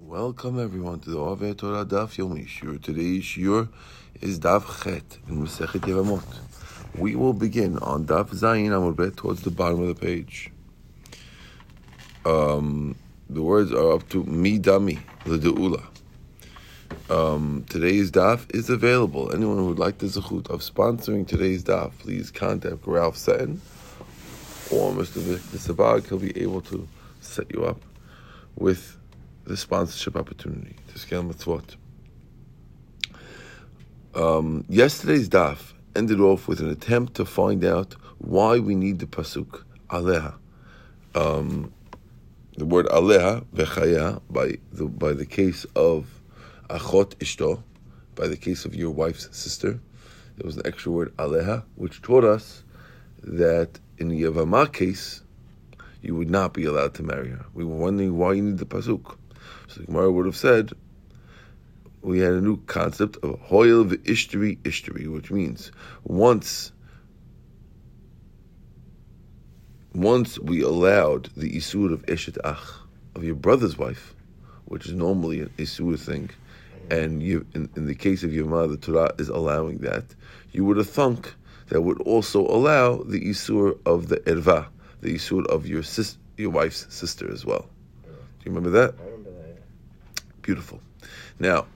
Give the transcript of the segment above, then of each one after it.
Welcome everyone to the Ove Torah Daf Yomi Shiur. Today's Shiur is Daf Chet in Masechet Yevamot. We will begin on Daf Zayin Amud Bet towards the bottom of the page. Um, the words are up to Mi Dami L'De'ula. Um, today's Daf is available. Anyone who would like the zechut of sponsoring today's Daf, please contact Ralph Seton or Mr. Victor Sabag. He'll be able to set you up with the sponsorship opportunity to scale mitzvot. Um, yesterday's daf ended off with an attempt to find out why we need the pasuk aleha. Um, the word aleha vechaya by the by the case of achot ishto, by the case of your wife's sister. There was an extra word aleha, which taught us that in the Yavama case, you would not be allowed to marry her. We were wondering why you need the pasuk. So Gemara would have said, we had a new concept of hoil v'ishtri ishtri, which means once once we allowed the isur of eshet ach, of your brother's wife, which is normally an isur thing, and you, in, in the case of your mother, the Torah is allowing that, you would have thunk that would also allow the isur of the erva, the isur of your sis, your wife's sister as well. Do you remember that? Beautiful. Now,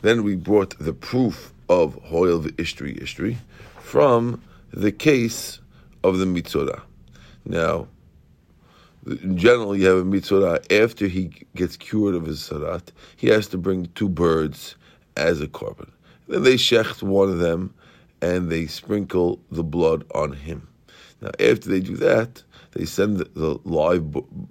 then we brought the proof of Hoyel Ishtri Ishtri from the case of the Mitzorah. Now, in general, you have a Mitzorah after he gets cured of his tzarat, he has to bring two birds as a korban. Then they shecht one of them and they sprinkle the blood on him. Now, after they do that, they send the live,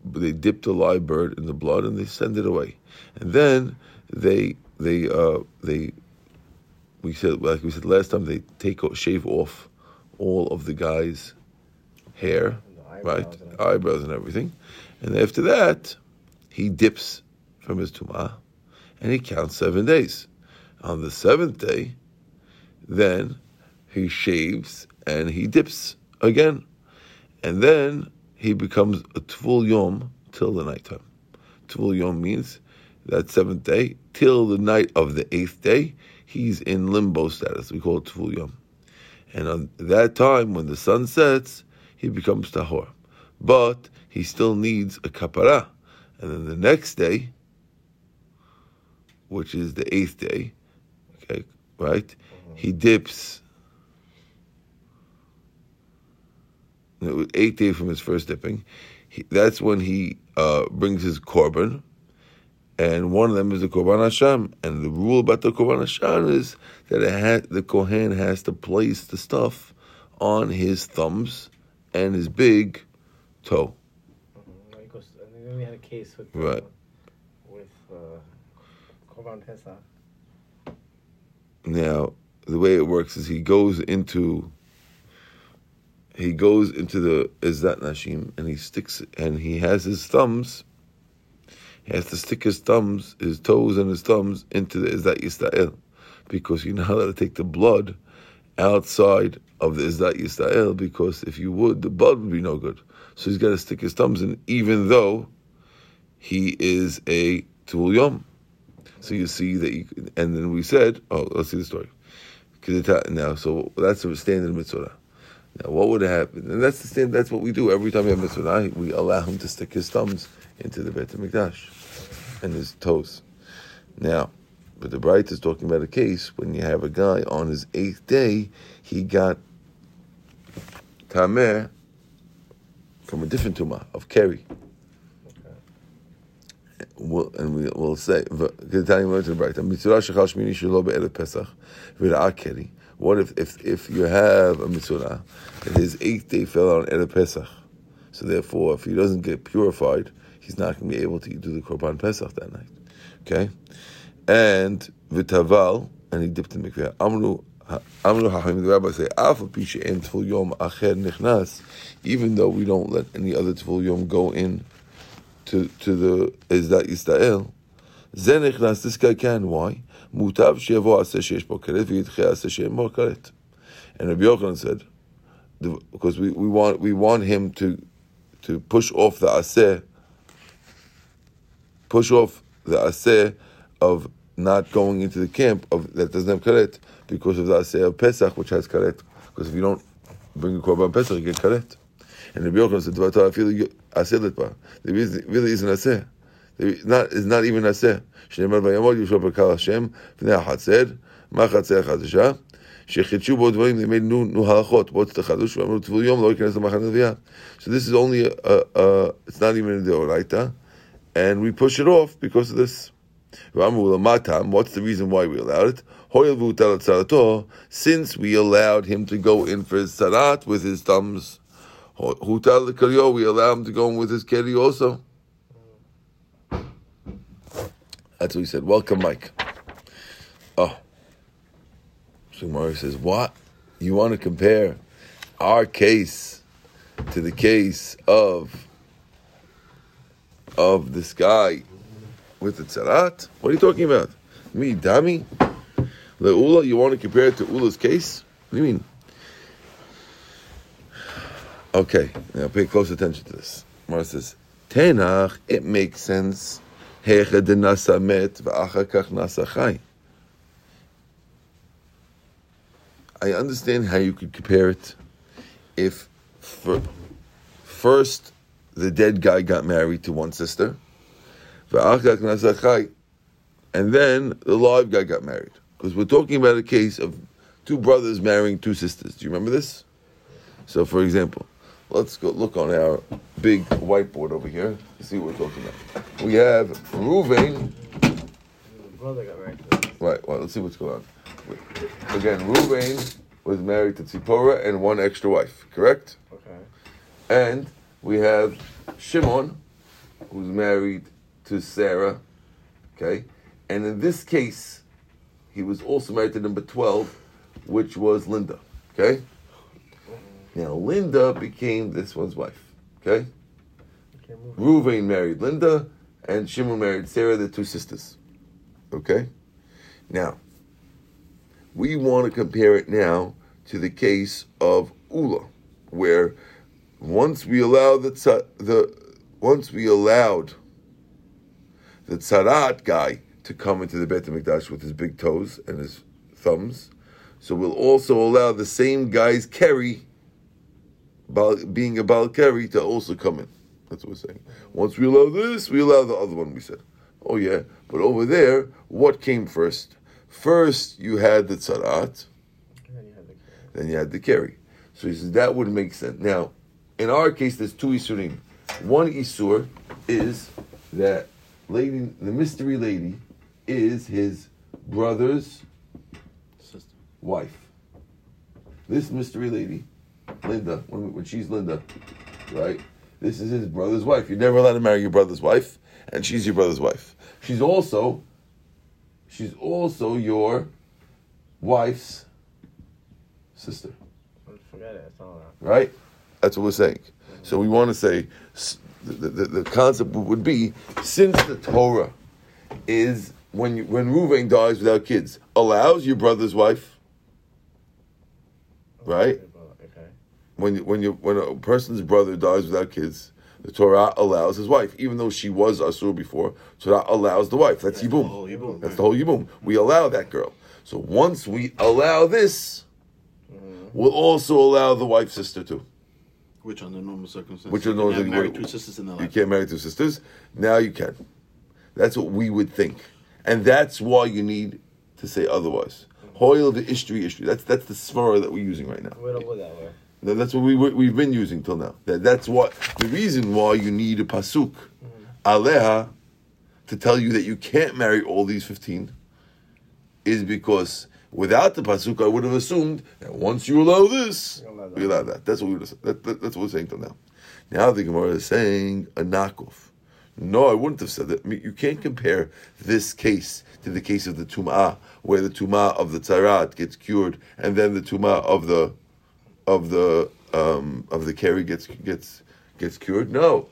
they dip the live bird in the blood and they send it away. And then they they uh, they we said like we said last time they take shave off all of the guy's hair, right, and eyebrows and everything, and after that he dips from his tumah and he counts seven days. On the seventh day, then he shaves and he dips again, and then he becomes a tvul yom till the nighttime. Tvul yom means that seventh day till the night of the eighth day, he's in limbo status. We call it Tvul Yom. And on that time, when the sun sets, he becomes tahor. But he still needs a kapara. And then the next day, which is the eighth day, okay, right? He dips. Eighth day from his first dipping. He, that's when he uh, brings his korban, and one of them is the Korban Asham. And the rule about the Korban Asham is that it the Kohen has to place the stuff on his thumbs and his big toe. And then we had a case with, uh, right. with uh, Korban Pesach. Now, the way it works is he goes into he goes into the Ezrat Nashim and he sticks and he has his thumbs he has to stick his thumbs, his toes and his thumbs into the Ezrat Yisrael, because you're not allowed to take the blood outside of the Ezrat Yisrael, because if you would, the blood would be no good. So he's got to stick his thumbs in, even though he is a Tvul Yom. So you see that, you, and then we said, oh, let's see the story. Now, so that's a standard mitzvah. Now, what would happen? And that's the stand, That's what we do every time we have mitzvah. We allow him to stick his thumbs into the Beit Hamikdash and his toes. Now, but the Braita is talking about a case when you have a guy on his eighth day, he got tamer from a different tumah of keri. And we'll, and we will say, what if, if, if you have a metzora and his eighth day fell on Erev Pesach? So therefore, if he doesn't get purified, he's not going to be able to do the Korban Pesach that night. Okay? And v'taval, and he dipped in mikveh. Amru, Amru Hachim, the rabbi say, Alpha Pisha and Tvul Yom Acher Nichnas, even though we don't let any other Tvul Yom go in to, to the Ezrat Yisrael, Zen Nichnas, this guy can. Why? Mutav Shevo Aseh Shesh Bo Keret, V'yitche Aseh Shesh Bo Keret. And Rabbi Yochanan said, because we, we want we want him to to push off the aseh push off the aseh of not going into the camp of that doesn't have karet because of the aseh of Pesach, which has karet. Because if you don't bring a korban Pesach, you get karet. And the Yochanan said, "Dvar Torah afilu aseh litpa." There really isn't aseh There is not is not even aseh. שנאמר ויעמוד יהושע בקהל השם לפני החצר, מה החצר החדשה? שחידשו בו דברים, they made new, new הלכות, בו תחדוש, ואמרו טבול יום לא ייכנס למחנה לוויה. So this is only, a, a, it's not even in the Oraita, and we push it off because of this. ואמרו למטה, what's the reason why we allowed it? הואיל והוטל את צרתו, since we allowed him to go in for his tzarat with his thumbs, הוטל לקריו, we allow him to go in with his keri also. That's what he said. Welcome, Mike. Oh. So Gemara says, what? You want to compare our case to the case of of this guy with the tzarat? What are you talking about? Me, Dami? Le'ula, you want to compare it to Ula's case? What do you mean? Okay, now pay close attention to this. Mara says, Tenach, it makes sense. I understand how you could compare it if for, first the dead guy got married to one sister, and then the live guy got married. Because we're talking about a case of two brothers marrying two sisters. Do you remember this? So, for example, let's go look on our big whiteboard over here. See what we're talking about. We have Ruvain. The brother got married. Right. Well, let's see what's going on. Again, Ruvain was married to Tzipora and one extra wife. Correct. Okay. And we have Shimon, who's married to Sarah. Okay. And in this case, he was also married to number 12, which was Linda. Okay. Now, Linda became this one's wife. Okay. Ruvain married Linda, and Shimon married Sarah, the two sisters. Okay? Now, we want to compare it now to the case of Ula, where once we allow the tza- the once we allowed the tzarat guy to come into the Beit HaMikdash with his big toes and his thumbs, so we'll also allow the same guy's keri, being a Baal keri, to also come in. That's what we're saying. Once we allow this, we allow the other one, we said. Oh, yeah. But over there, what came first? First, you had the tzarat, And then you had the then you had the keri. So he says that would make sense. Now, in our case, there's two isurim. One isur is that lady, the mystery lady, is his brother's Sister. wife. This mystery lady, Linda, when, when she's Linda, right? This is his brother's wife. You're never allowed to marry your brother's wife, and she's your brother's wife. She's also, she's also your wife's sister, Forget it. Right? That's what we're saying. So we want to say the, the, the concept would be since the Torah is when you, when Ruvain dies without kids allows your brother's wife, right? Okay. when when you when a person's brother dies without kids, the Torah allows his wife, even though she was asur before. Torah allows the wife. That's yibum. whole yibum, That's the whole yibum. We allow that girl. So once we allow this, mm-hmm. we'll also allow the wife's sister too. Which under normal circumstances, Which you are can normal have married circumstances- two sisters in their You can't marry two sisters. Now you can. That's what we would think, and that's why you need to say otherwise. Mm-hmm. Hoil the ishtri ishtri. That's that's the svara that we're using right now. We don't go that That's what we we've been using till now. That that's what the reason why you need a pasuk, aleha, to tell you that you can't marry all these fifteen, is because without the pasuk, I would have assumed that once you allow this, You allow that. allow that. That's what we would have, that, that, That's what we're saying till now. Now the Gemara is saying a knockoff. No, I wouldn't have said that. You can't compare this case to the case of the tumah, where the tumah of the tzarat gets cured, and then the tumah of the of the um, of the keri gets gets gets cured. No,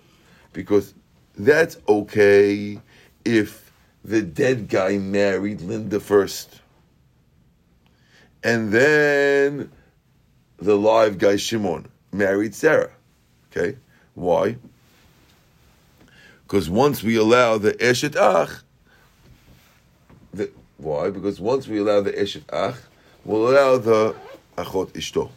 because that's okay if the dead guy married Linda first, and then the live guy Shimon married Sarah. Okay, why? Because once we allow the eshet ach, the, why? Because once we allow the eshet ach, we'll allow the achot ishto.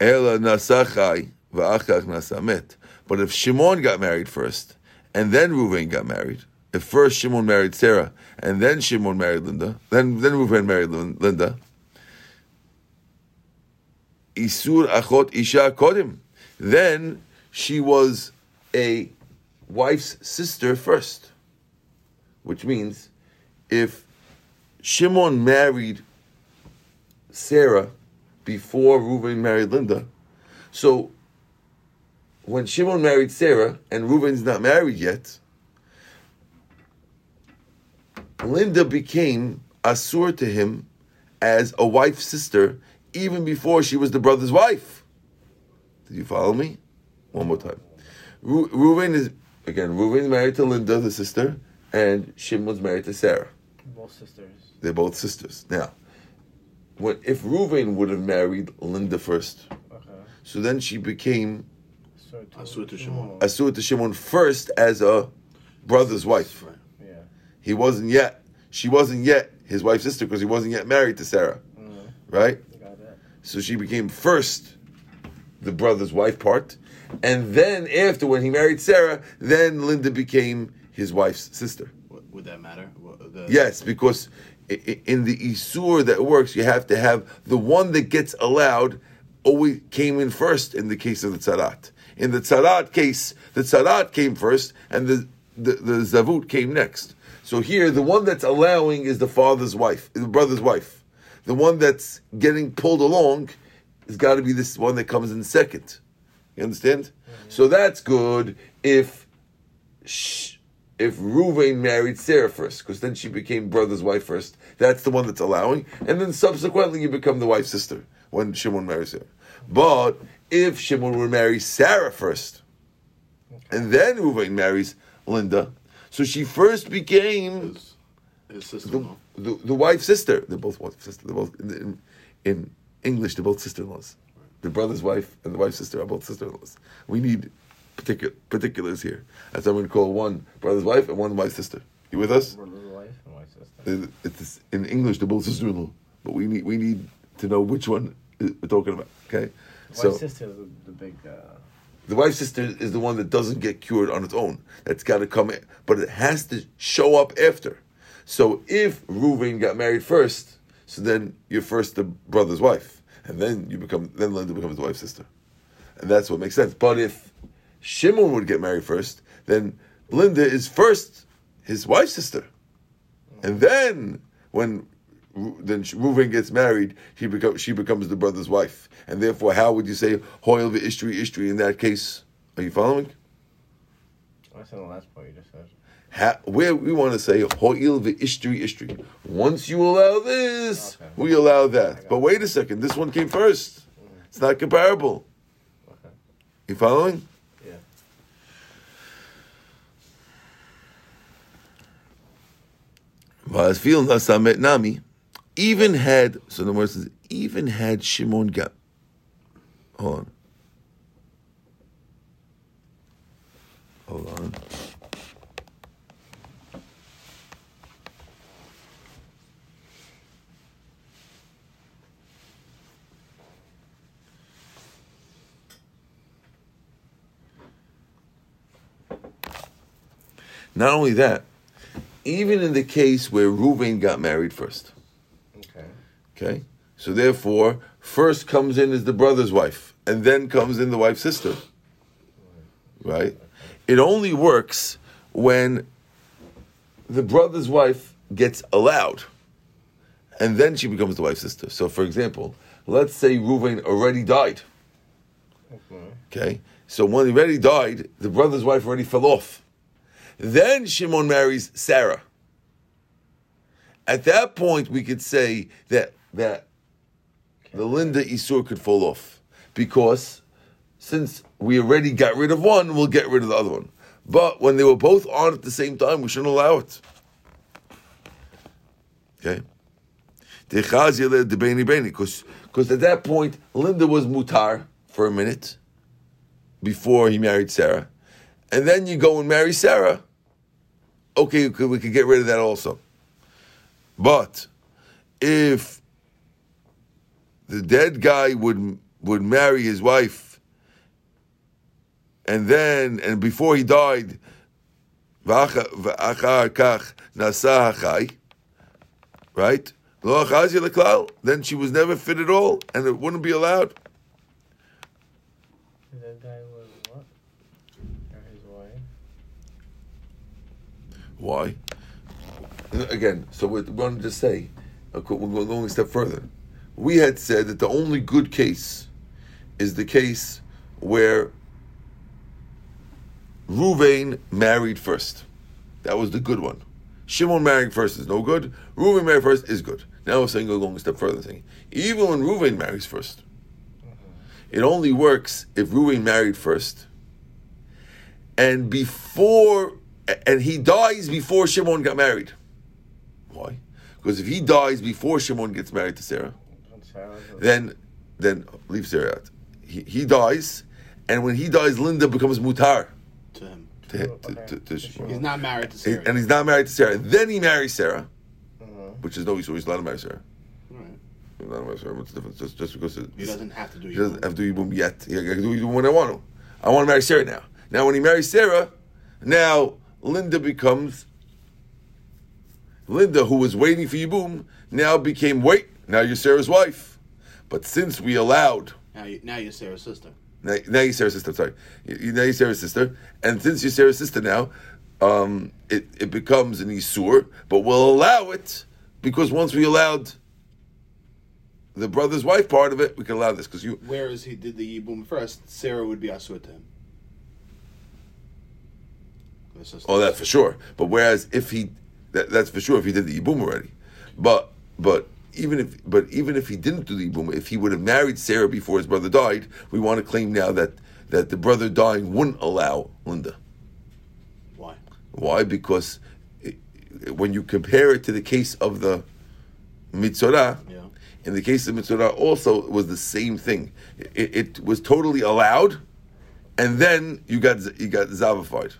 Ela nasachai va'achach nasamet. But if Shimon got married first, and then Reuven got married, if first Shimon married Sarah, and then Shimon married Linda, then then Reuven married Linda, Isur achot isha kodim. Then she was a wife's sister first, which means if Shimon married Sarah before Reuven married Linda, so when Shimon married Sarah and Reuven's not married yet, Linda became asur to him as a wife's sister even before she was the brother's wife. Did you follow me? One more time. Ru- Reuven is again. Reuven is married to Linda, the sister, and Shimon's married to Sarah. Both sisters. They're both sisters. Now, when if Reuven would have married Linda first, Okay. so then she became So to, Asur to Shimon. asur to Shimon first as a brother's wife. Right. Yeah. He wasn't yet. She wasn't yet his wife's sister because he wasn't yet married to Sarah, Mm, right? So she became first the brother's wife part, and then after when he married Sarah, then Linda became his wife's sister. Would that matter? The, Yes, because i- i- in the isur that works, you have to have the one that gets allowed always came in first in the case of the tzarat. In the tzarat case, the tzarat came first, and the, the, the zavut came next. So here, the one that's allowing is the father's wife, the brother's wife. The one that's getting pulled along has got to be this one that comes in second. You understand? Mm-hmm. So that's good if sh- if Ruvain married Sarah first, because then she became brother's wife first. That's the one that's allowing, and then subsequently you become the wife's sister when Shimon marries her. But if Shimon would marry Sarah first, and then Ruvain marries Linda, so she first became His, his sister. the, the, the wife's sister. They're both wife sister. They're both in, in, in English. They're both sister-in-laws. The brother's wife and the wife's sister are both sister-in-laws. We need particular particulars here. Why I'm going to call one brother's wife and one wife's sister. You with us? Brother's wife and my sister. It- It's in English. They're both sister-in-law, but we need we need to know which one we're talking about. Okay, My sister is the, the big. Uh, the wife's sister is the one that doesn't get cured on its own. That's got to come in, but it has to show up after. So if Reuven got married first, so then you're first the brother's wife, and then you become then Linda becomes the wife's sister, and that's what makes sense. But if Shimon would get married first, then Linda is first his wife's sister, and then when then Reuven gets married, he becomes she becomes the brother's wife, and therefore, how would you say Hoyle Ishtri Ishtri in that case? Are you following? that's in the last part you just said. Ha, where we want to say Ho'il Ishtri Ishtri. Once you allow this, Okay. we allow that. But wait a second, this one came first. It's not comparable. Okay. You following? Yeah. Va'asfil nasamet nami. Even had so the word says even had Shimon got hold on. Hold on. Not only that, even in the case where Reuven got married first. Okay. Okay? So therefore, first comes in is the brother's wife, and then comes in the wife's sister. Right? It only works when the brother's wife gets allowed, and then she becomes the wife's sister. So, for example, let's say Reuven already died. Okay. Okay? So when he already died, the brother's wife already fell off. Then Shimon marries Sarah. At that point, we could say that that the Linda Isur could fall off because since we already got rid of one, we'll get rid of the other one. But when they were both on at the same time, we shouldn't allow it. Okay? Because at that point, Linda was mutar for a minute. before he married Sarah, and then you go and marry Sarah, okay, we could, we could get rid of that also. But if the dead guy would would marry his wife, and then and before he died, right? Then she was never fit at all, and it wouldn't be allowed. That guy was what? Or his wife? Why? Again, so we're going to just say, we're going a step further. We had said that the only good case is the case where Ruvain married first. That was the good one. Shimon marrying first is no good. Ruvain marrying first is good. Now we're saying go going a step further, saying even when Ruvain marries first, mm-hmm. it only works if Ruvain married first, and before, and he dies before Shimon got married. Why? Because if he dies before Shimon gets married to Sarah, And Sarah's a- then then leave Sarah out. He, he dies, and when he dies, Linda becomes mutar to him. to, to, to, to, to He's Shimon. He's not married to Sarah. and he's not married to Sarah. Then he marries Sarah, Mhm. which is no issue. He's allowed to marry Sarah. Right. He's allowed to marry Sarah. What's the difference? Just, just because He doesn't have to do he doesn't have to do Yibum yet. He can do Yibum when I want to. I want to marry Sarah now. Now, when he marries Sarah, now Linda becomes Linda, who was waiting for Yibum, now became wait. Now you're Sarah's wife. But since we allowed Now, you, now you're Sarah's sister. now, now you're Sarah's sister. Sorry. Now you're Sarah's sister, and since you're Sarah's sister now, um, it it becomes an isur. But we'll allow it because once we allowed the brother's wife part of it, we can allow this because you. Whereas he did the Yibum first, Sarah would be Asur to him. Oh, that's for sure. But whereas if he, that, that's for sure if he did the yibum already. But but even if but even if he didn't do the yibum, if he would have married Sarah before his brother died, we want to claim now that that the brother dying wouldn't allow Linda. Why? Why? Because it, when you compare it to the case of the metzora, Yeah. in the case of metzora, also it was the same thing. It, it was totally allowed, and then you got you got zavified.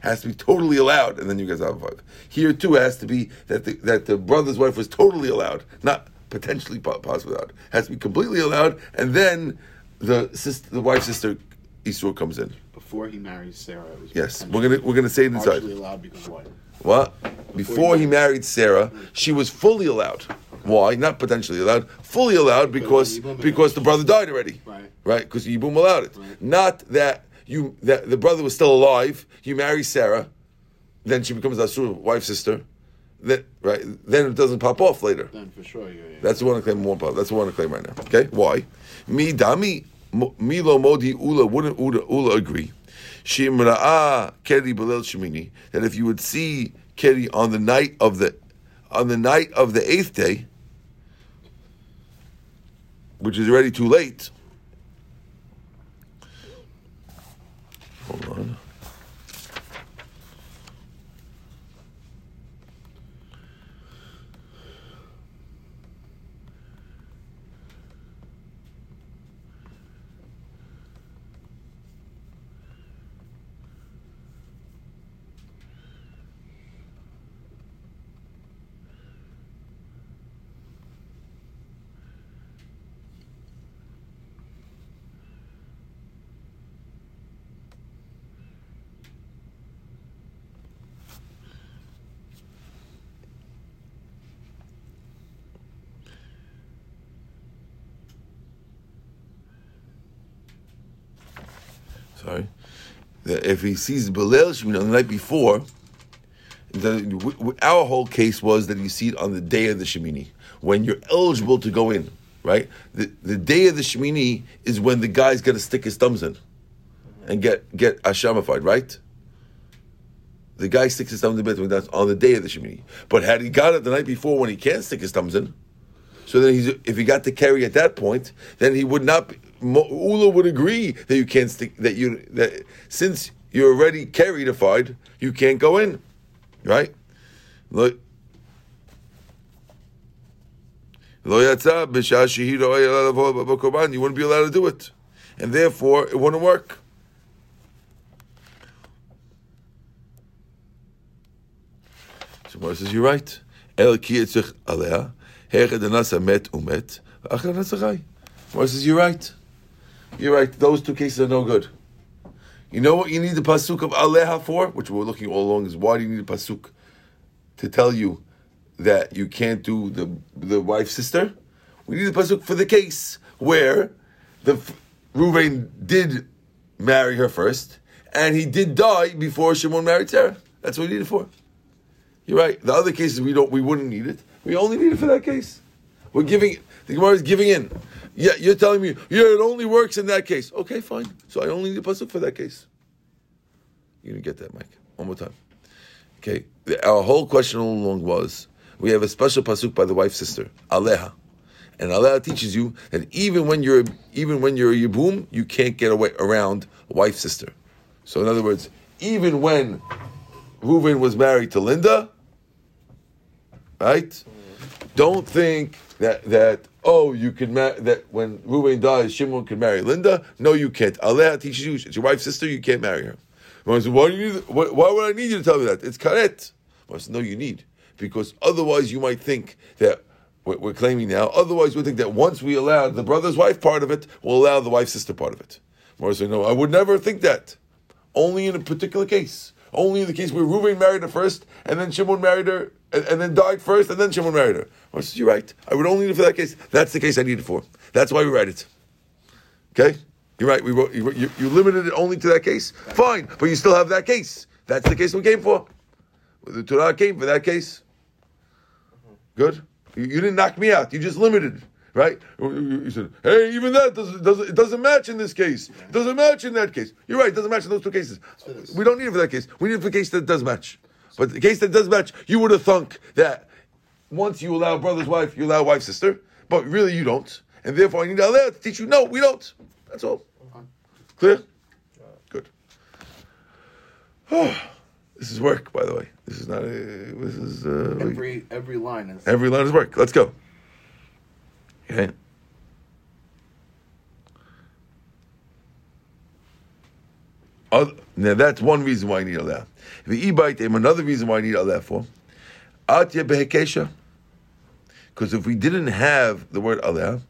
Has to be totally allowed, and then you guys have a zavified. Here too has to be that the, that the brother's wife was totally allowed, not potentially po- possibly allowed. Has to be completely allowed, and then the sister, the wife's sister, Isur comes in. Before he marries Sarah, it was Yes, we're gonna we're gonna say it inside. allowed because why? What? Before he married Sarah, she was fully allowed. Why? Not potentially allowed. Fully allowed because Because because the brother died already. Right. Right? Because Yibum allowed it. Right. Not that you that the brother was still alive. You marry Sarah, then she becomes Asur, wife sister. Then right. Then it doesn't pop off later. Then for sure, yeah. yeah. That's the one to claim one pop. That's the one to claim right now. Okay. Why? Mi dami milo modi ula wouldn't ula, ula agree. Shimra'a keri belel shemini that if you would see keri on the night of the on the night of the eighth day, which is already too late. Hold on. Sorry. That if he sees Belel Shemini on the night before, the, our whole case was that you see it on the day of the Shemini, when you're eligible to go in, right? The, the day of the Shemini is when the guy's got to stick his thumbs in and get get Hashemified, right? The guy sticks his thumbs in between that's on the day of the Shemini. But had he got it the night before when he can't stick his thumbs in, so then he's if he got to carry at that point, then he would not. Be, Ula would agree that you can't stick that you that since you're already carriedified, you can't go in, right? Look. You wouldn't be allowed to do it. And therefore, it wouldn't work. So Moses says, you're right. El ki yitzich alea, hechad umet, achad anasa chai. Moses says, you're right. You're right. Those two cases are no good. You know what you need the pasuk of aleha for, which we're looking all along, is why do you need a pasuk to tell you that you can't do the the wife sister? We need the pasuk for the case where the Ruvain did marry her first, and he did die before Shimon married Sarah. That's what we need it for. You're right. The other cases we don't, we wouldn't need it. We only need it for that case. We're giving. The Gemara is giving in. Yeah, you're telling me, yeah, it only works in that case. Okay, fine. So I only need a pasuk for that case. You didn't get that, Mike. One more time. Okay. Our whole question all along was we have a special pasuk by the wife's sister, Aleha. And Aleha teaches you that even when you're even when you're a yibum, you can't get away around a wife sister. So in other words, even when Reuven was married to Linda, right? Don't think that that oh you can ma- that when Reuven dies, Shimon can marry Linda. No, you can't. Aleha teaches you it's your wife's sister. You can't marry her. why do you need? Why, why, would I need you to tell me that? It's karet. I no, you need because otherwise you might think that we're claiming now. Otherwise, we think that once we allow the brother's wife part of it, we'll allow the wife's sister part of it. Morris said, no, I would never think that. Only in a particular case. Only in the case where Reuven married her first, and then Shimon married her, and, and then died first, and then Shimon married her. Oh, I said, you're right. I would only need it for that case. That's the case I need it for. That's why we write it. Okay? You're right. We wrote, you, you, you limited it only to that case. Fine, but you still have that case. That's the case we came for. The Torah came for that case. Good. You, you didn't knock me out. You just limited right? You said, hey, even that doesn't, doesn't it doesn't match in this case. It doesn't match in that case. You're right. It doesn't match in those two cases. We don't need it for that case. We need it for the case that does match. But the case that does match, you would have thunk that once you allow brother's wife, you allow wife's sister, but really you don't, and therefore I need to allow to teach you. No, we don't. That's all. Clear? Good. Oh, this is work, by the way. This is not a. This is uh, every every line is every line is work. Let's go. Okay. Now that's one reason why I need aleh. The e-bite, another reason why I need aleh for. Atya behekesha. Because if we didn't have the word aleh,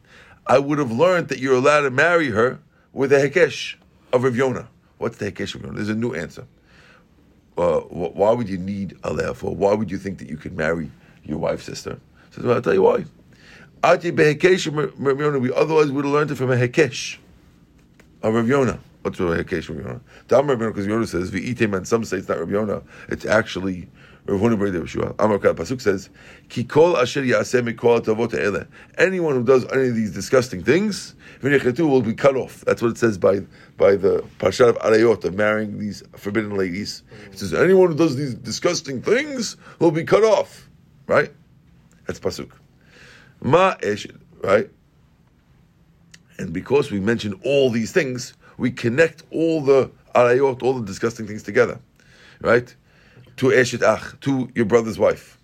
I would have learned that you're allowed to marry her with a hekesh of Rav Yonah. What's the hekesh of Yonah? There's a new answer. Uh, why would you need aleh for? Why would you think that you could marry your wife's sister? So I'll tell you why. Ati behekesh Rav. We otherwise would have learned it from a hekesh of Rav Yonah. What's a hekesh Rav Yonah? Dam Rav Yonah because Yonah says v'item, and some say it's not Rav Yonah. It's actually Rav Huna Ber Yeshua. Amar Kad Pasuk says ki kol asher yaseh mikol tavot ele. Anyone who does any of these disgusting things, v'nechetu will be cut off. That's what it says by by the Parshat of Arayot of marrying these forbidden ladies. It says anyone who does these disgusting things will be cut off. Right? That's Pasuk. Ma eshid, right? And because we mention all these things, we connect all the arayot, all the disgusting things together, right? To eshet ach, to your brother's wife.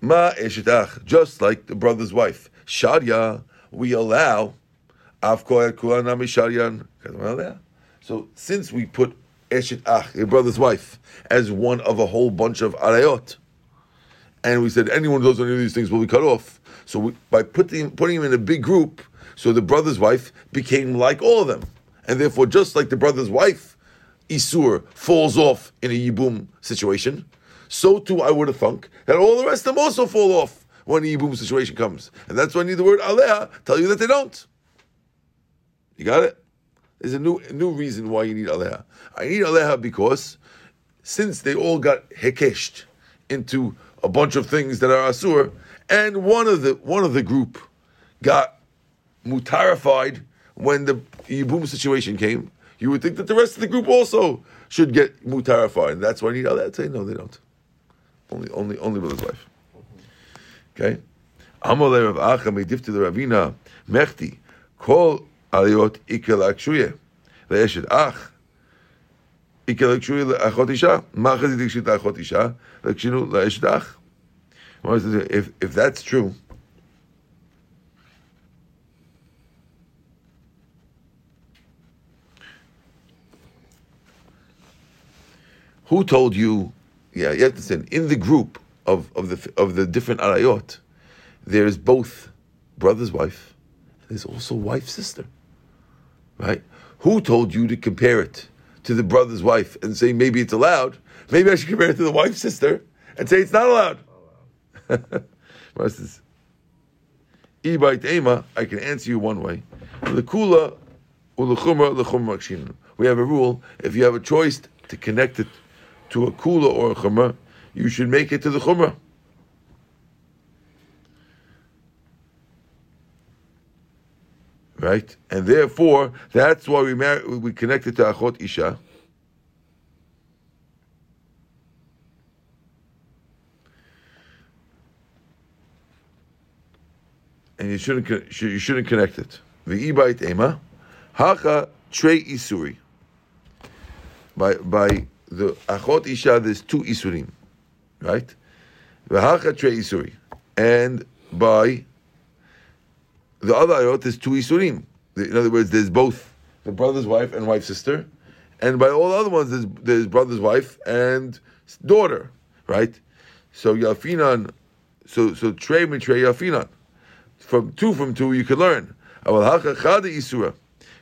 Ma eshet ach, just like the brother's wife. Sharia, we allow. So since we put eshet ach, your brother's wife, as one of a whole bunch of arayot, and we said anyone who does any of these things will be cut off. So we, by putting putting him in a big group, so the brother's wife became like all of them, and therefore just like the brother's wife, Isur falls off in a Yibum situation, so too I would have thunk that all the rest of them also fall off when a Yibum situation comes, and that's why I need the word Aleh tell you that they don't. You got it. There's a new a new reason why you need Aleh. I need Aleh because since they all got hekeshed into a bunch of things that are asur, and one of the one of the group got mutarified when the yibum situation came. You would think that the rest of the group also should get mutarified, and that's why need Allah to say no, they don't. Only, only, only with his wife. Okay. Amalei Rav Acha to the Ravina Mechti Kol Aliyot Ikel Akshuye Le'eshet Ach Ikel Akshuye Le'achot Isha Machazit Ikshit Le'achot Isha if if that's true, who told you yeah, you have to say in the group of, of the of the different arayot, there's both brother's wife, there's also wife sister. Right? Who told you to compare it to the brother's wife and say maybe it's allowed? Maybe I should compare it to the wife's sister and say it's not allowed. "Ibait ema." I can answer you one way. We have a rule: if you have a choice to connect it to a kula or a chumrah, you should make it to the chumrah. Right, and therefore that's why we marry, we connect it to achot isha. And you shouldn't you shouldn't connect it. The ibait ema, hacha tre isuri. By by the achot isha, there's two isurim, right? V'hacha tre isuri, and by the other arayot, is two isurim. In other words, there's both the brother's wife and wife's sister, and by all the other ones, there's, there's brother's wife and daughter, right? So yafinan, so so trei mitrei yafinan. From two from two, you can learn. Aval hacha chada isura,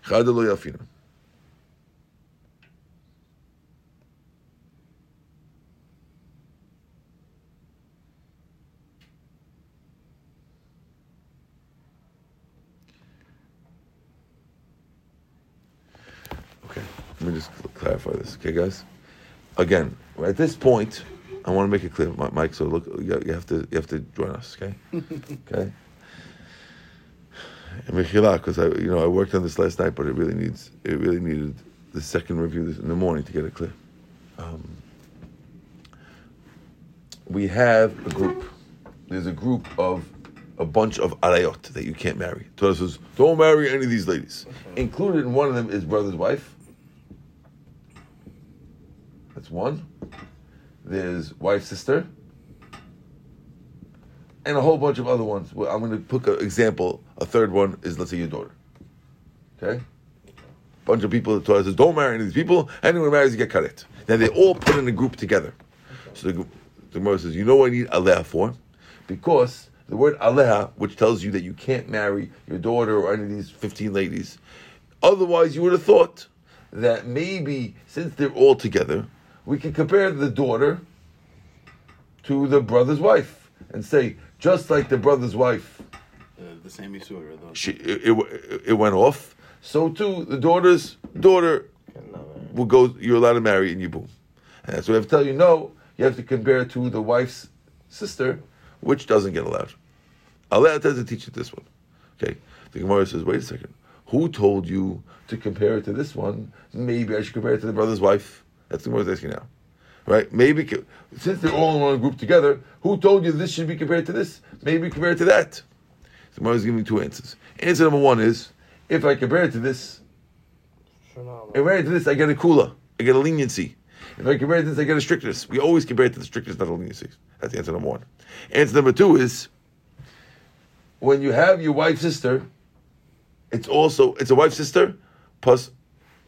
chada lo yafinan. Okay, let me just clarify this, okay, guys. Again, at this point, I want to make it clear, Mike. So look, you have to you have to join us, okay? okay. And Mechila, because I you know I worked on this last night, but it really needs it really needed the second review in the morning to get it clear. Um, we have a group. There's a group of a bunch of arayot that you can't marry. Torah says, don't marry any of these ladies. Included in one of them is brother's wife. That's one. There's wife, sister. And a whole bunch of other ones. Well, I'm going to put an example. A third one is, let's say, your daughter. Okay? Bunch of people, the Torah says, don't marry any of these people. Anyone who marries, you get karet. Now, they all put in a group together. So the, the says, you know what I need aleha for? Because the word aleha, which tells you that you can't marry your daughter or any of these 15 ladies, otherwise you would have thought that maybe since they're all together, we can compare the daughter to the brother's wife and say, just like the brother's wife, The, the same Isura, though. she, it, it, it went off, so too the daughter's daughter will go, you're allowed to marry in Yibum. And what I have to tell you, no, you have to compare it to the wife's sister, which doesn't get allowed. Allah doesn't teach it this one. Okay. The Gemara says, wait a second. Who told you to compare it to this one? Maybe I should compare it to the brother's wife. That's the Gemara's asking now. Right? Maybe, since they're all in one group together, who told you this should be compared to this? Maybe compared to that. The Gemara is giving two answers. Answer number one is, if I compare it to this, I compare it to this, I get a kula. I get a leniency. If I compare it to this, I get a strictness. We always compare it to the strictness, not the leniency. That's answer number one. Answer number two is, when you have your wife's sister, it's also it's a wife's sister plus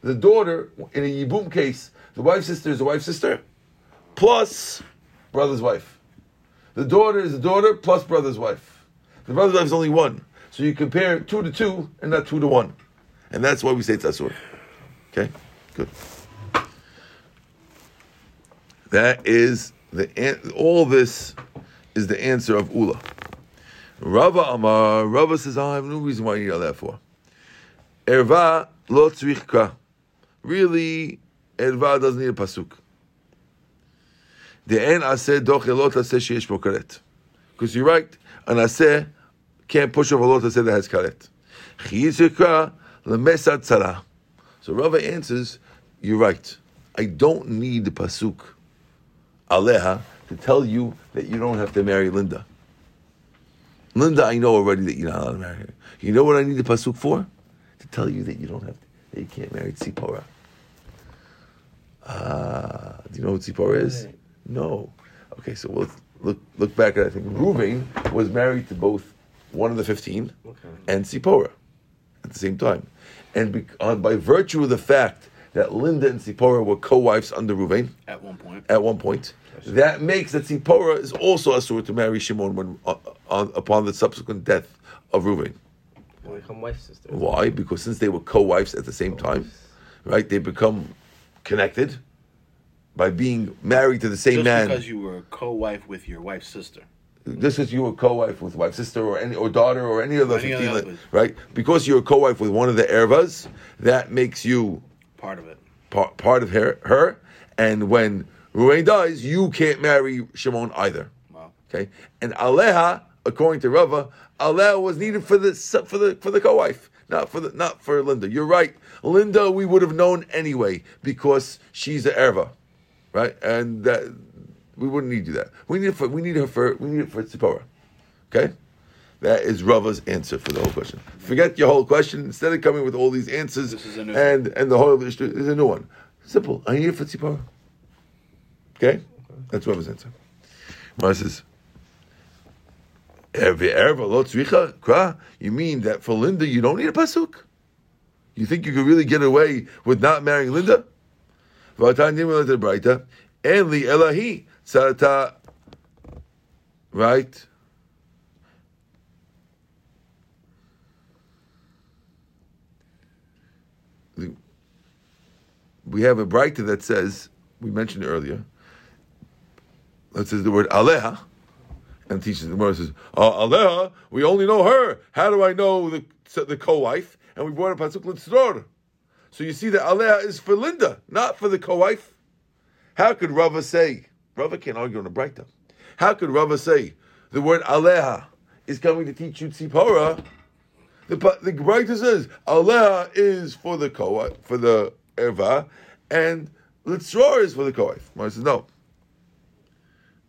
the daughter in a yibum case. The wife sister is a wife sister plus brother's wife. The daughter is the daughter plus brother's wife. The brother's wife is only one, so you compare two to two and not two to one, and that's why we say it's asur. Okay, good. That is the an- all this is the answer of Ula. Rava Amar, Rava says, ah, I have no reason why you all that for. Erva lo tzrich ka. Really, Erva doesn't need a pasuk. The en aseh doch elot aseh sheyesh bo karet. Because you're right, an aseh can't push off a lot aseh that has karet. Chiyizikra lemesat tzara. So Rava answers, you're right. I don't need the pasuk aleha to tell you that you don't have to marry Linda. Linda, I know already that you're not allowed to marry her. You know what I need the pasuk for? To tell you that you don't have to, that you can't marry Tzipora. Ah, do you know who Tzipora is? Right. No. Okay, so we'll look look back at I think Reuven was married to both one of the fifteen Okay. and Tzipora at the same time, and be, on, by virtue of the fact that Linda and Zipporah were co-wives under Ruvain At one point. at one point. That makes that Zipporah is also asur to marry Shimon when, uh, on, upon the subsequent death of wife. Why? Because since they were co-wives at the same time, right? They become connected by being married to the same Just man. because you were a co-wife with your wife's sister. Just as you were a co-wife with wife, sister, or any or daughter, or any other Any other li- right? Because you're a co-wife with one of the ervas, that makes you Part of it. part, part of her, her. And when Ruvain dies, you can't marry Shimon either. Wow. Okay, and Aleha, according to Rava, Aleha was needed for the for the for the co-wife, not for the not for Linda. You're right, Linda. We would have known anyway because she's a erva, right? And that we wouldn't need to do that. We need it for we need her for we need it for Tzipporah. Okay, that is Rava's answer for the whole question. Forget your whole question. Instead of coming with all these answers This is a new and and the whole issue is a new one. Simple. I need it for Tzipporah. Okay, that's Rava's answer. Mara says. Every erva lo tzricha kra. You mean that for Linda you don't need a pasuk? You think you could really get away with not marrying Linda? And elahi. Right. We have a braita that says we mentioned earlier. That says the word aleha and teaches the Gemara says, uh, Aleha, we only know her. How do I know the the co-wife? And we brought a pasuk l'tzror. So you see that Aleha is for Linda, not for the co-wife. How could Rava say? Rava can't argue on the Braita. How could Rava say the word Aleha is coming to teach you Tzipora? The the Braita says Aleha is for the co for the Erva, and Litzror is for the co-wife. Gemara says no.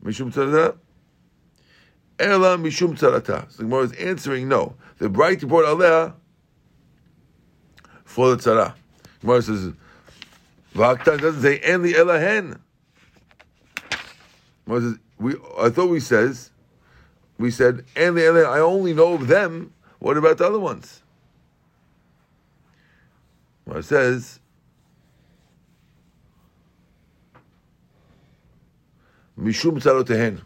Mishum tzaradah. Ela mishum tzarata. So the Gemara is answering no. The bright brought Aleha for the tzara. Gemara says, V'aktan doesn't say en elahen. Gemara says, we, I thought we says, we said li elahen, I only know of them. What about the other ones? Gemara says, mishum tzarotehen.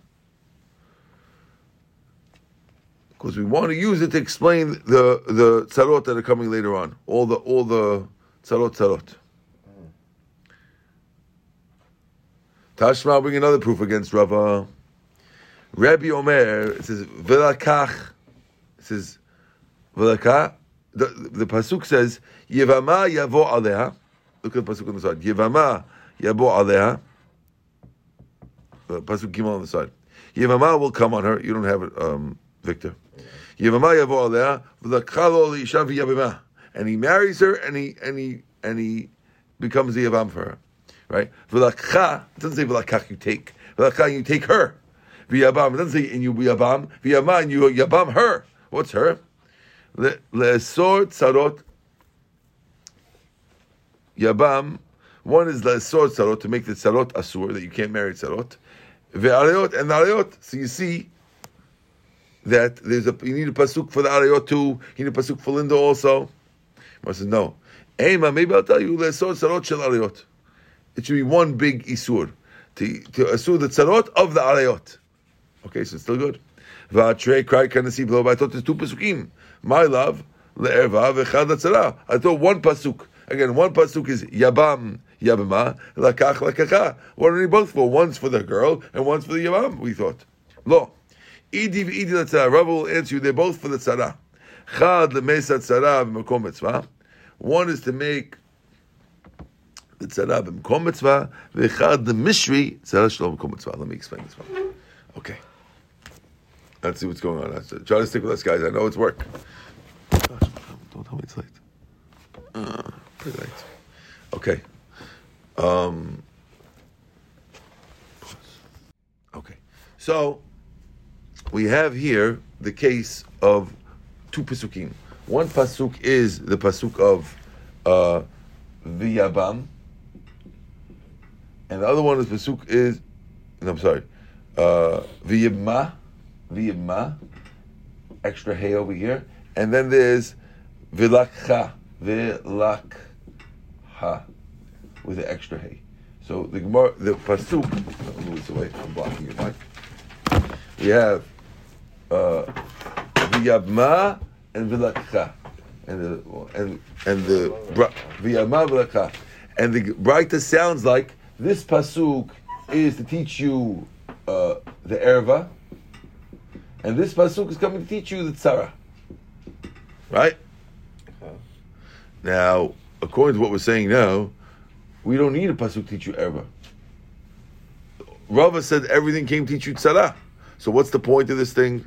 Because we want to use it to explain the the tzarot that are coming later on. All the all the tzarot tzarot. Tashma bring another proof against Rava. Rabbi Omer it says velakach. It says velakach. The, the pasuk says Yevama yavo aleha. Look at the pasuk on the side. Yevama yavo aleha. The pasuk gimel on the side. Yevama will come on her. You don't have it, um, Victor. And he marries her, and he and he and he becomes the yavam for her, right? V'lakcha it doesn't say v'lakach you take. V'lakcha you take her. V'yabam it doesn't say and you yabam. V'yama and you yabam her. What's her? Le- Le'esor tzarot yabam. One is le'esor tzarot to make the tzarot asur that you can't marry tzarot. Ve'arayot and the. So you see that there's a you need a pasuk for the arayot too. You need a pasuk for Linda also. I said no. Ema, maybe I'll tell you le'esor tzarot shel arayot. It should be one big isur to to asur the tzarot of the arayot. Okay, so it's still good. Va'atrei cry see below. I thought there's two pasukim. My love le'erva v'chad tzara. I thought one pasuk. Again, one pasuk is yabam yabama lakach lakacha. What are they both for? One's for the girl and one's for the yabam. We thought. Lo. Idi v'idi l'tzara. Rabbi will answer you. They're both for the tzara. Chad le'mesa tzara v'makom mitzvah. One is to make the tzara b'makom mitzvah. V'chad the mishri tzara shlo b'makom mitzvah. Let me explain this one. Okay. Let's see what's going on. Let's try to stick with us, guys. I know it's work. Gosh, don't tell me it's late. Uh, pretty late. Okay. Um. Okay. So we have here the case of two pasukim. One pasuk is the pasuk of uh, V'yabam, and the other one is pasuk is. No, I'm sorry. Uh, V'yibma, extra hay over here, and then there's Vilakha, Vilakha, with the extra hay. So the Gemara, the pasuk. Move this away. I'm blocking your mic. We have v'yavma and v'lakcha, and the and and the v'yavma v'lakcha, and the Braita sounds like this pasuk is to teach you uh, the erva, and this pasuk is coming to teach you the tzara. Right? Now, according to what we're saying now, we don't need a pasuk to teach you erva. Rava said everything came to teach you tzara. So what's the point of this thing?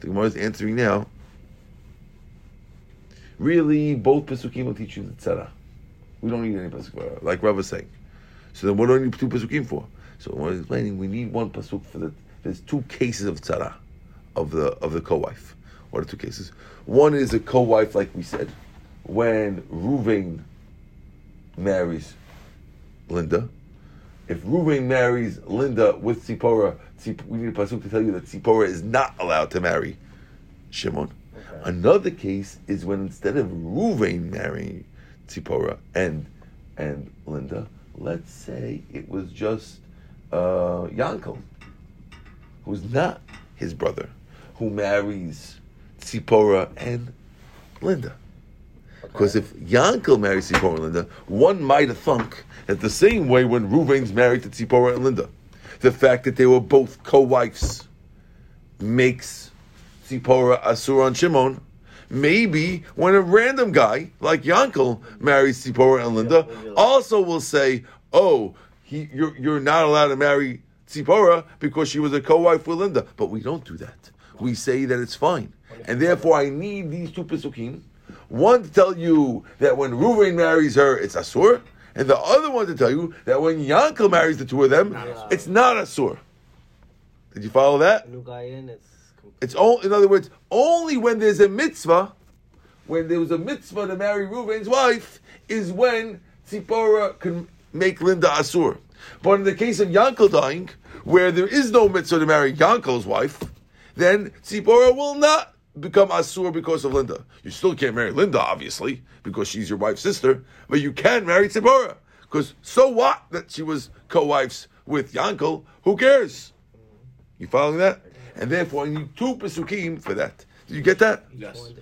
The Gemara is answering now. Really, both pesukim will teach you the tzara. We don't need any pasuk, like Rava is saying. So then, what do we need two pesukim for? So we're explaining, we need one pasuk for the. There's two cases of tzara, of the of the co-wife. What are two cases? One is a co-wife, like we said, when Ruvain marries Linda. If Ruvain marries Linda with Tzipora, Tzip- we need a pasuk to tell you that Tzipora is not allowed to marry Shimon. Another case is when instead of Ruvain marrying Tzipora and and Linda, let's say it was just uh, Yankel, who's not his brother, who marries Tzipora and Linda. Because if Yankel marries Tzipora and Linda, one might have thunk that the same way when Ruvain's married to Tzipora and Linda, the fact that they were both co-wives makes Tzipora Asur on Shimon. Maybe when a random guy like Yankel marries Tzipora and Linda, also will say, "Oh, he, you're you're not allowed to marry Tzipora because she was a co-wife with Linda." But we don't do that. We say that it's fine, and therefore I need these two pesukim. One to tell you that when Ruvain marries her, it's Asur, and the other one to tell you that when Yankel marries the two of them, it's not Asur. Did you follow that? In, it's. It's all, in other words, only when there's a mitzvah, when there was a mitzvah to marry Reuven's wife, is when Tzipora can make Linda Asur. But in the case of Yankel dying, where there is no mitzvah to marry Yankel's wife, then Tzipora will not become Asur because of Linda. You still can't marry Linda, obviously, because she's your wife's sister, but you can marry Tzipora. Because so what that she was co-wives with Yankel? Who cares? You following that? And therefore, I need two pesukim for that. Did you get that? Yes.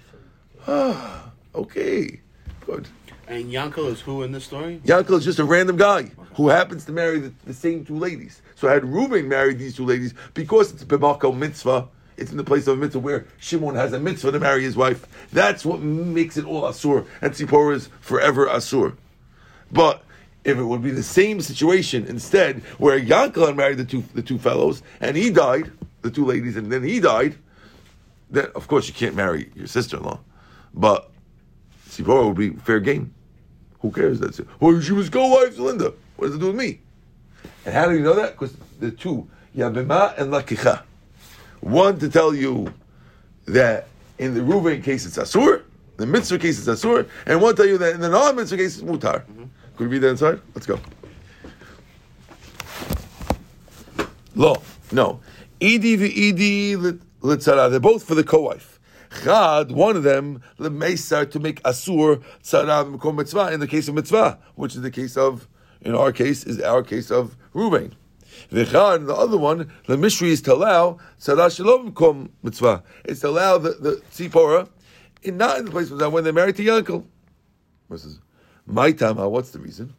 Ah, okay, good. And Yankel is who in this story? Yankel is just a random guy who happens to marry the, the same two ladies. So I had Reuben married these two ladies because it's b'mako mitzvah. It's in the place of a mitzvah where Shimon has a mitzvah to marry his wife. That's what makes it all asur, and Tzipora is forever asur. But if it would be the same situation instead, where Yankel married the two the two fellows and he died, the two ladies, and then he died, then of course you can't marry your sister-in-law. But Tzipora would be fair game. Who cares? That's it. Well, she was co-wife to Linda. What does it do with me? And how do you know that? Because the two, Yabima and Lakicha. One to tell you that in the Reuven case it's Asur, the Mitzvah case it's Asur, and one to tell you that in the non-Mitzvah case it's Mutar. Mm-hmm. Could we read that inside? Let's go. Lo, no. Edi v'edi litzara. They're both for the co-wife. Chad, one of them, lemeisar to make asur tzara mitzvah in the case of mitzvah, which is the case of, in our case, is our case of Ruvain. V'chad, the other one, the Mishri is to allow tzara shalom b'makom mitzvah. It's to allow the, the tzipora, in, not in the place of when they're married to Yankel. Versus, my tama, what's the reason?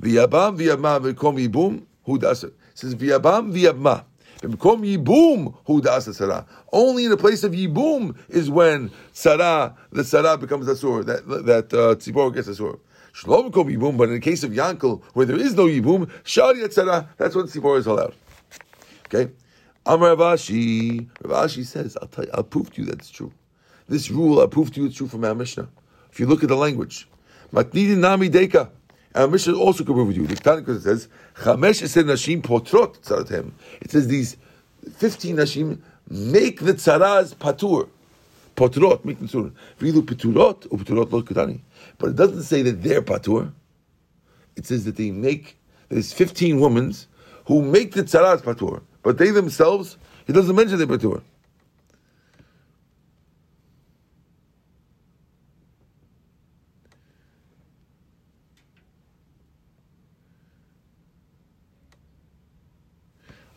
V'yabam v'yabma v'kom yibum, who does it? It says v'yabam v'yabma. B'kom yibum, who does sarah. Only in the place of yibum is when sarah, the sarah becomes asur, that that uh, tzibor gets asur. Shalom b'kom yibum, but in the case of Yankel, where there is no yibum, shari sarah, that's when tzibor is allowed. Okay? Amar Rav Ashi, Ravashi says, I'll tell you, I'll prove to you that's true. This rule, I'll prove to you it's true from our Mishnah. If you look at the language, Matnidin nami deka. Our Mishnah also can prove with you. The it says, Chamesh nashim potrot tzaratem. It says these 15 nashim make the tzaraz patur poturot miknasur. Vilu poturot upoturot lo kutani. But it doesn't say that they're patur. It says that they make there's 15 women who make the tzaras patur, but they themselves he doesn't mention the patur.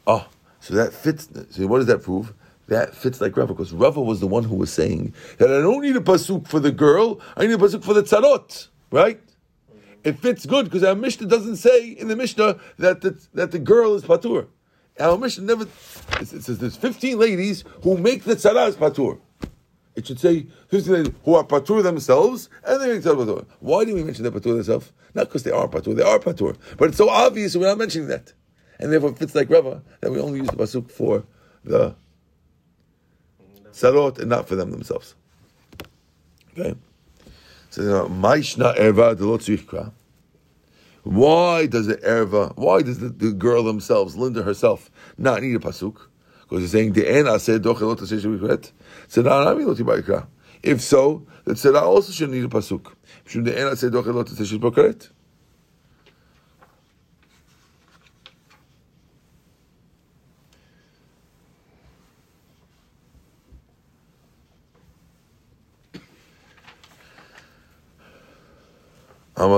Oh, so that fits. So what does that prove? That fits like Rava, because Rava was the one who was saying that I don't need a pasuk for the girl, I need a pasuk for the tzarot, right? It fits good because our Mishnah doesn't say in the Mishnah that the, that the girl is patur. Our Mishnah never. It says there's 15 ladies who make the tzara patur. It should say 15 ladies who are patur themselves and they make tzara patur. Why do we mention they're patur themselves? Not because they are patur, they are patur. But it's so obvious we're not mentioning that. And therefore it fits like Rava that we only use the pasuk for the tzarot and not for them themselves. Okay? So, Maishna erva tzrichkra. Why does the erva, why does the, the girl themselves, Linda herself, not need a pasuk? Because he's saying, the en aseh dochelot tibaikra. If so, the tzara also should need a pasuk. Rava.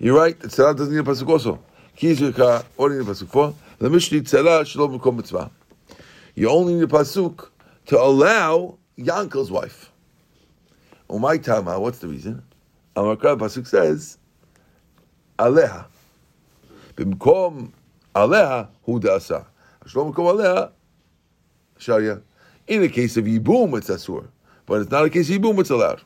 You're right, Tzara doesn't need a pasuk also. Ki you need a pasuk for? The Mishni Tzara Shalom Mekom Mitzvah. You only need a pasuk to allow Yankel's wife. Umay Tama, what's the reason? Amakra pasuk says, Aleha. Bimkom Aleha Hu Da'asa. Shalom Mekom Aleha, Sharia. In the case of Yibum, it's Asur. But it's not a case of Yibum, it's allowed.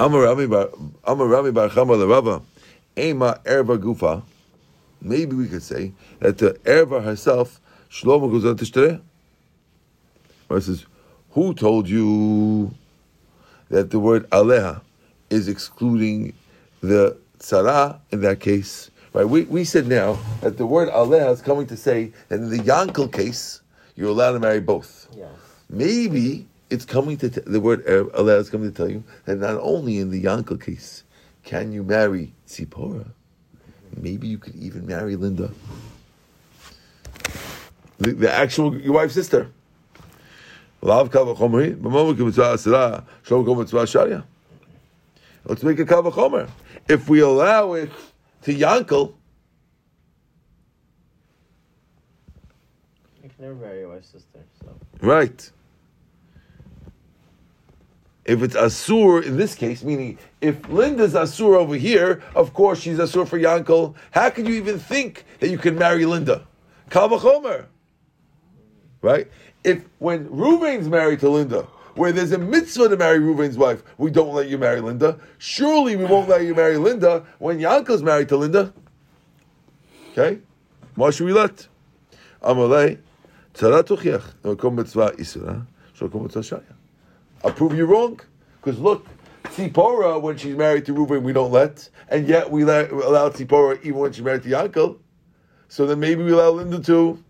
Amar Rami Bar Chama Rava, Ema Erva Gufa. Maybe we could say that the Erva herself, Shlomo goes on Tishtere. It says, who told you that the word Aleha is excluding the Tzara in that case? Right? We, we said now that the word Aleha is coming to say that in the Yankel case, you're allowed to marry both. Yes. Maybe it's coming to t- the word uh, Aleha is coming to tell you that not only in the Yankel case can you marry Tzipora, maybe you could even marry Linda, the, the actual your wife's sister. Let's make a kavachomer. If we allow it to Yankel, You can never marry your wife's sister, so. right? If it's Asur in this case, meaning if Linda's Asur over here, of course she's Asur for Yankel. How can you even think that you can marry Linda? Kavachomer. Right? If when Ruvain's married to Linda, where there's a mitzvah to marry Ruvain's wife, we don't let you marry Linda. Surely we won't let you marry Linda when Yankel's married to Linda. Okay? Why should we let? Amalei, tzara tuchiach, nokom mitzvah isra, shokom mitzvah shaya. I'll prove you wrong. Because look, Tzipora, when she's married to Reuben, we don't let, and yet we allow Tzipora even when she's married to Yankel. So then maybe we allow Linda too.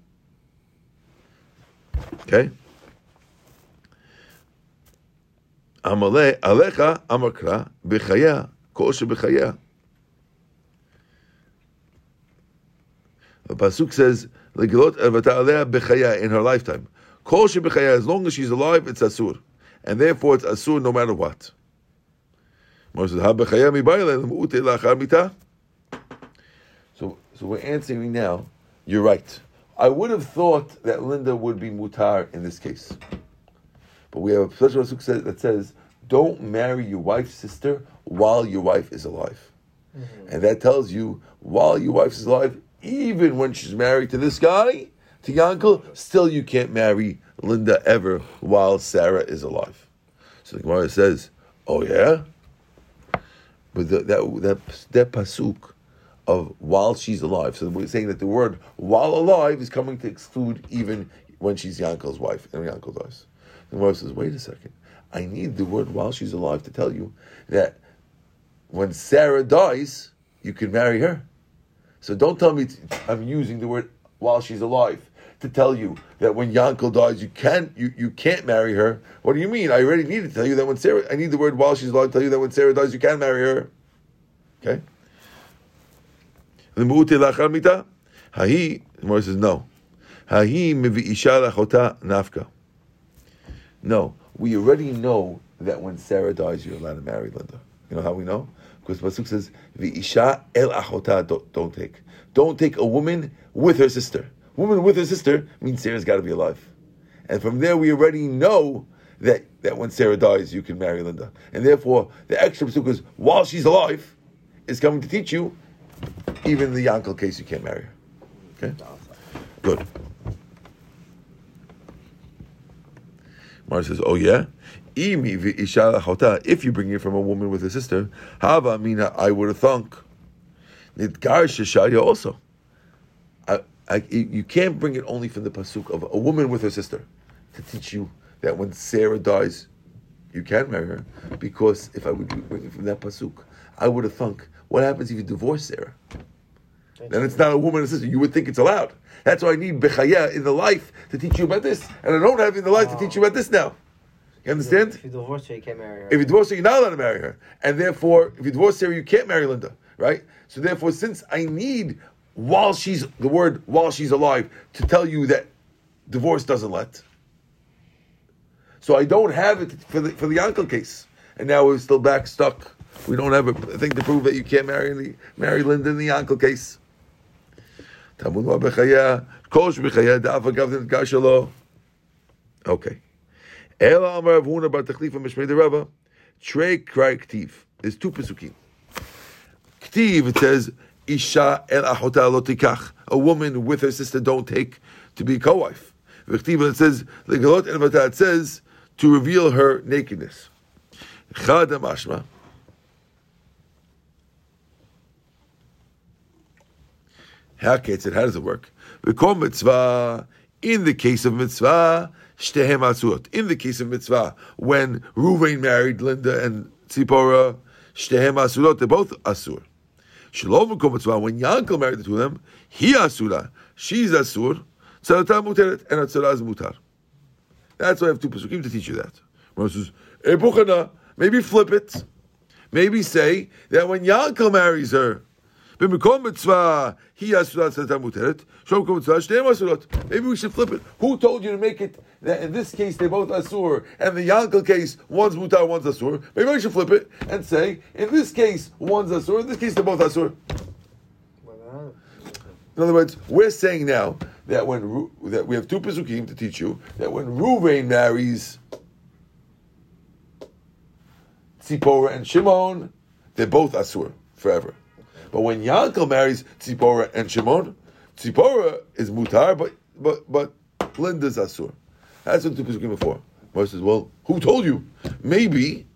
Okay? Amale, alecha, amakra, bechaya, kol bechaya. The pasuk says, "Legilot ervata alea bechaya" in her lifetime. Kol bechaya, as long as she's alive, it's asur, and therefore it's asur no matter what. So, so we're answering now. You're right. I would have thought that Linda would be mutar in this case, but we have a special pasuk that says, "Don't marry your wife's sister while your wife is alive," mm-hmm. and that tells you while your wife is alive, even when she's married to this guy, to Yankel, still you can't marry Linda ever while Sarah is alive. So the Gemara says, "Oh yeah," but the, that that that pasuk of while she's alive. So we're saying that the word while alive is coming to exclude even when she's Yankel's wife and Yankel dies. The Gemara says, "Wait a second, I need the word while she's alive to tell you that when Sarah dies, you can marry her." So don't tell me I'm using the word while she's alive to tell you that when Yankel dies, you can't you, you can't marry her. What do you mean? I already need to tell you that when Sarah I need the word while she's alive to tell you that when Sarah dies, you can marry her. Okay? The? Hahi, the says no. Hahi mivi isha lachota nafka. No, we already know that when Sarah dies, you're allowed to marry Linda. You know how we know? Because Pasuk says, "V'isha el achota." Don't, don't take. Don't take a woman with her sister. Woman with her sister means Sarah's got to be alive. And from there, we already know that, that when Sarah dies, you can marry Linda. And therefore, the extra pasuk is while she's alive, is coming to teach you, even the Yankel case, you can't marry her. Okay? Good. Mar says, oh yeah? If you bring it from a woman with a sister, hava mina, I would have thunk. Nidgar sheshaya also. I, I, you can't bring it only from the pasuk of a woman with her sister to teach you that when Sarah dies, you can marry her. Because if I would bring it from that pasuk, I would have thunk, what happens if you divorce Sarah? Then it's not a woman and sister. You would think it's allowed. That's why I need bechaya in the life to teach you about this, and I don't have in the life to teach you about this now. You understand? If you divorce her, you can't marry her. If you divorce her, you're not allowed to marry her. And therefore, if you divorce her, you can't marry Linda, right? So therefore, since I need while she's the word while she's alive to tell you that divorce doesn't let. So I don't have it for the for the Yankel case. And now we're still back stuck. We don't have a thing to prove that you can't marry marry Linda in the Yankel case. Talmud b'chaya, kosh b'chaya, da'af agav gashalo. Okay. Ela Amar Rav Huna Bar Tachlifa Mishmei de Rava. Trey Krai Ktiv. There's two pesukim. Ktiv, it says, Isha el achota lo tikach. A woman with her sister don't take to be co-wife. V'chtiv, it says, el vata, it says, to reveal her nakedness. Chad mashma. How it? How does it work? V'kol mitzvah, in the case of mitzvah, shtehem asurot. In the case of mitzvah, when Ruvain married Linda and Tzipora, shtehem asurot, they're both asur. Shalom mitzvah, when Yankel married the two of them, he asura, she's asur, tzarata muteret, and atzara is mutar. That's why I have two pesukim to teach you that. Says, eh, maybe flip it. Maybe say that when Yankel marries her, במקום מצווה היא אסורה צלתה מותרת, שום מקום מצווה שניהם אסורות. Maybe we should flip it. Who told you to make it that in this case they both asur, and the Yankel case one's mutar, one's asur? Maybe we should flip it and say in this case one's asur, in this case they're both asur. In other words, we're saying now that when Ru- that we have two pesukim to teach you that when Ruvain marries Tzipora and Shimon, they're both asur forever. But when Yankel marries Tzipora and Shimon, Tzipora is mutar, but but but Linda's asur. That's what the two pesukim before. Moshe says, "Well, who told you? Maybe."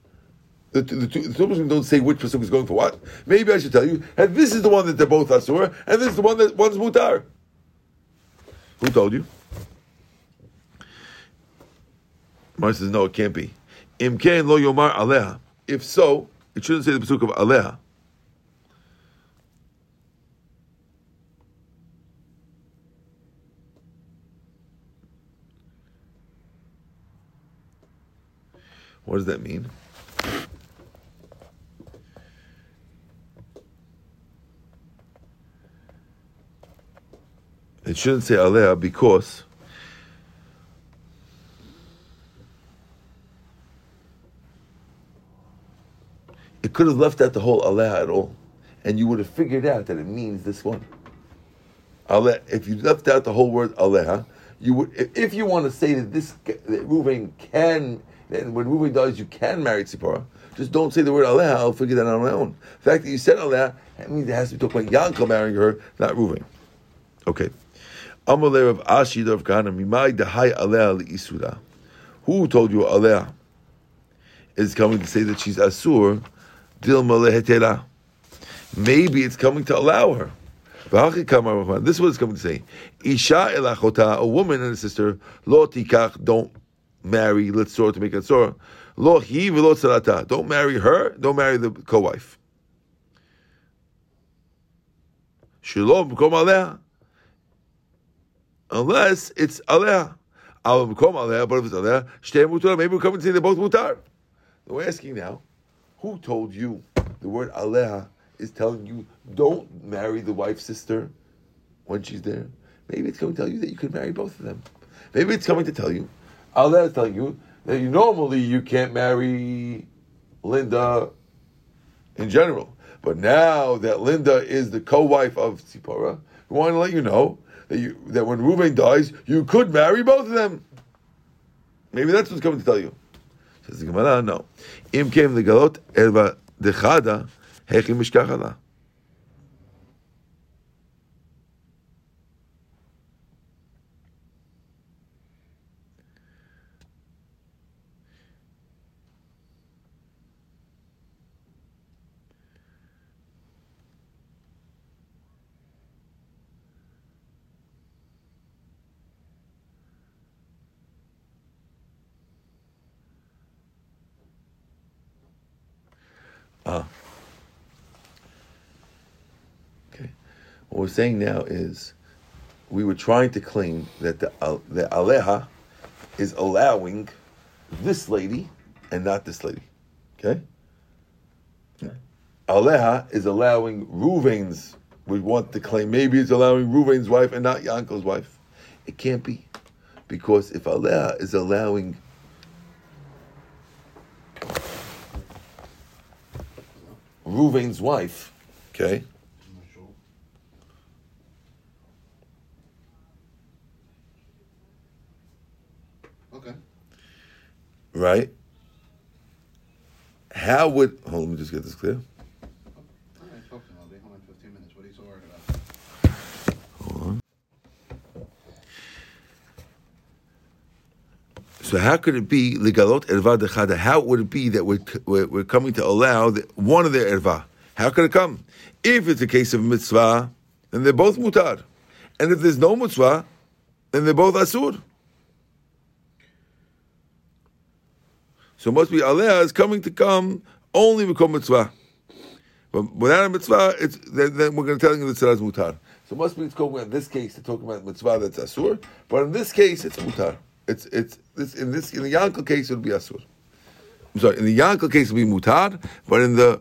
The, the, two, the two don't say which pasuk is going for what. Maybe I should tell you, and this is the one that they're both asur, and this is the one that one's mutar. Who told you? Moshe says, no, it can't be. Im kain lo yomar aleha. If so, it shouldn't say the pasuk of aleha. What does that mean? It shouldn't say Alea because it could have left out the whole Alea at all, and you would have figured out that it means this one. Alea, if you left out the whole word Alea, you would. if- you want to say that this that Ruvain can, then when Ruvain dies, you can marry Tzipora. Just don't say the word Alea. I'll figure that out on my own. The fact that you said Alea, that means it has to be talking about Yankel marrying her, not Ruvain. Okay. Amalei of Ashi of Kana Mimai Dahai Alea Isura. Who told you Alea is coming to say that she's Asur? Dil. Maybe it's coming to allow her. This is what it's coming to say. Isha elachota, a woman and a sister, lo tikach, don't marry, let's to make sore. Lo hi velo tzarata, don't marry her, don't marry the co-wife. Shalom, b'kom alea. Unless it's alea. Al b'kom alea, but if it's alea, shtei mutar, maybe we're coming to say they're both mutar. We're asking now, who told you the word aleha is telling you don't marry the wife's sister when she's there? Maybe it's going to tell you that you can marry both of them. Maybe it's coming to tell you, Aleha is telling you that you normally you can't marry Linda in general. But now that Linda is the co-wife of Tzipora, we want to let you know that you that when Reuven dies, you could marry both of them. Maybe that's what's coming to tell you. Says the Gemara, no. Im came the galot erva dechada hechi mishkachala. What we're saying now is we were trying to claim that the, uh, the Aleha is allowing this lady and not this lady. Okay? Aleha is allowing Ruvain's, we want to claim maybe it's allowing Ruvain's wife and not Yankel's wife. It can't be. Because if Aleha is allowing Ruvain's wife, okay, Okay. Right? How would, hold on, let me just get this clear. All right, talk to him. I'll be home in 15 minutes. What are you so worried about? Hold on. So how could it be ligalot erva dechada? How would it be that we're, we're, we're coming to allow the, one of their erva? How could it come? If it's a case of mitzvah, then they're both mutar, and if there's no mitzvah, then they're both asur. So must be aleh is coming to come only with mitzvah. But without a mitzvah, it's then, then we're going to tell you that is mutar. So must be it's about in this case they're talking about mitzvah that's asur, but in this case it's mutar. It's it's this in this in the yankel case it would be asur. I'm sorry, in the yankel case it would be mutar, but in the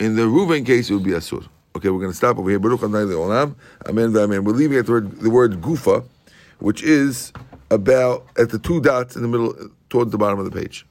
in the Reuven case it would be asur. Okay, we're going to stop over here. Baruch Adonai Le'olam. Amen. Amen. We're leaving at the word, the word gufa, which is about at the two dots in the middle, towards the bottom of the page.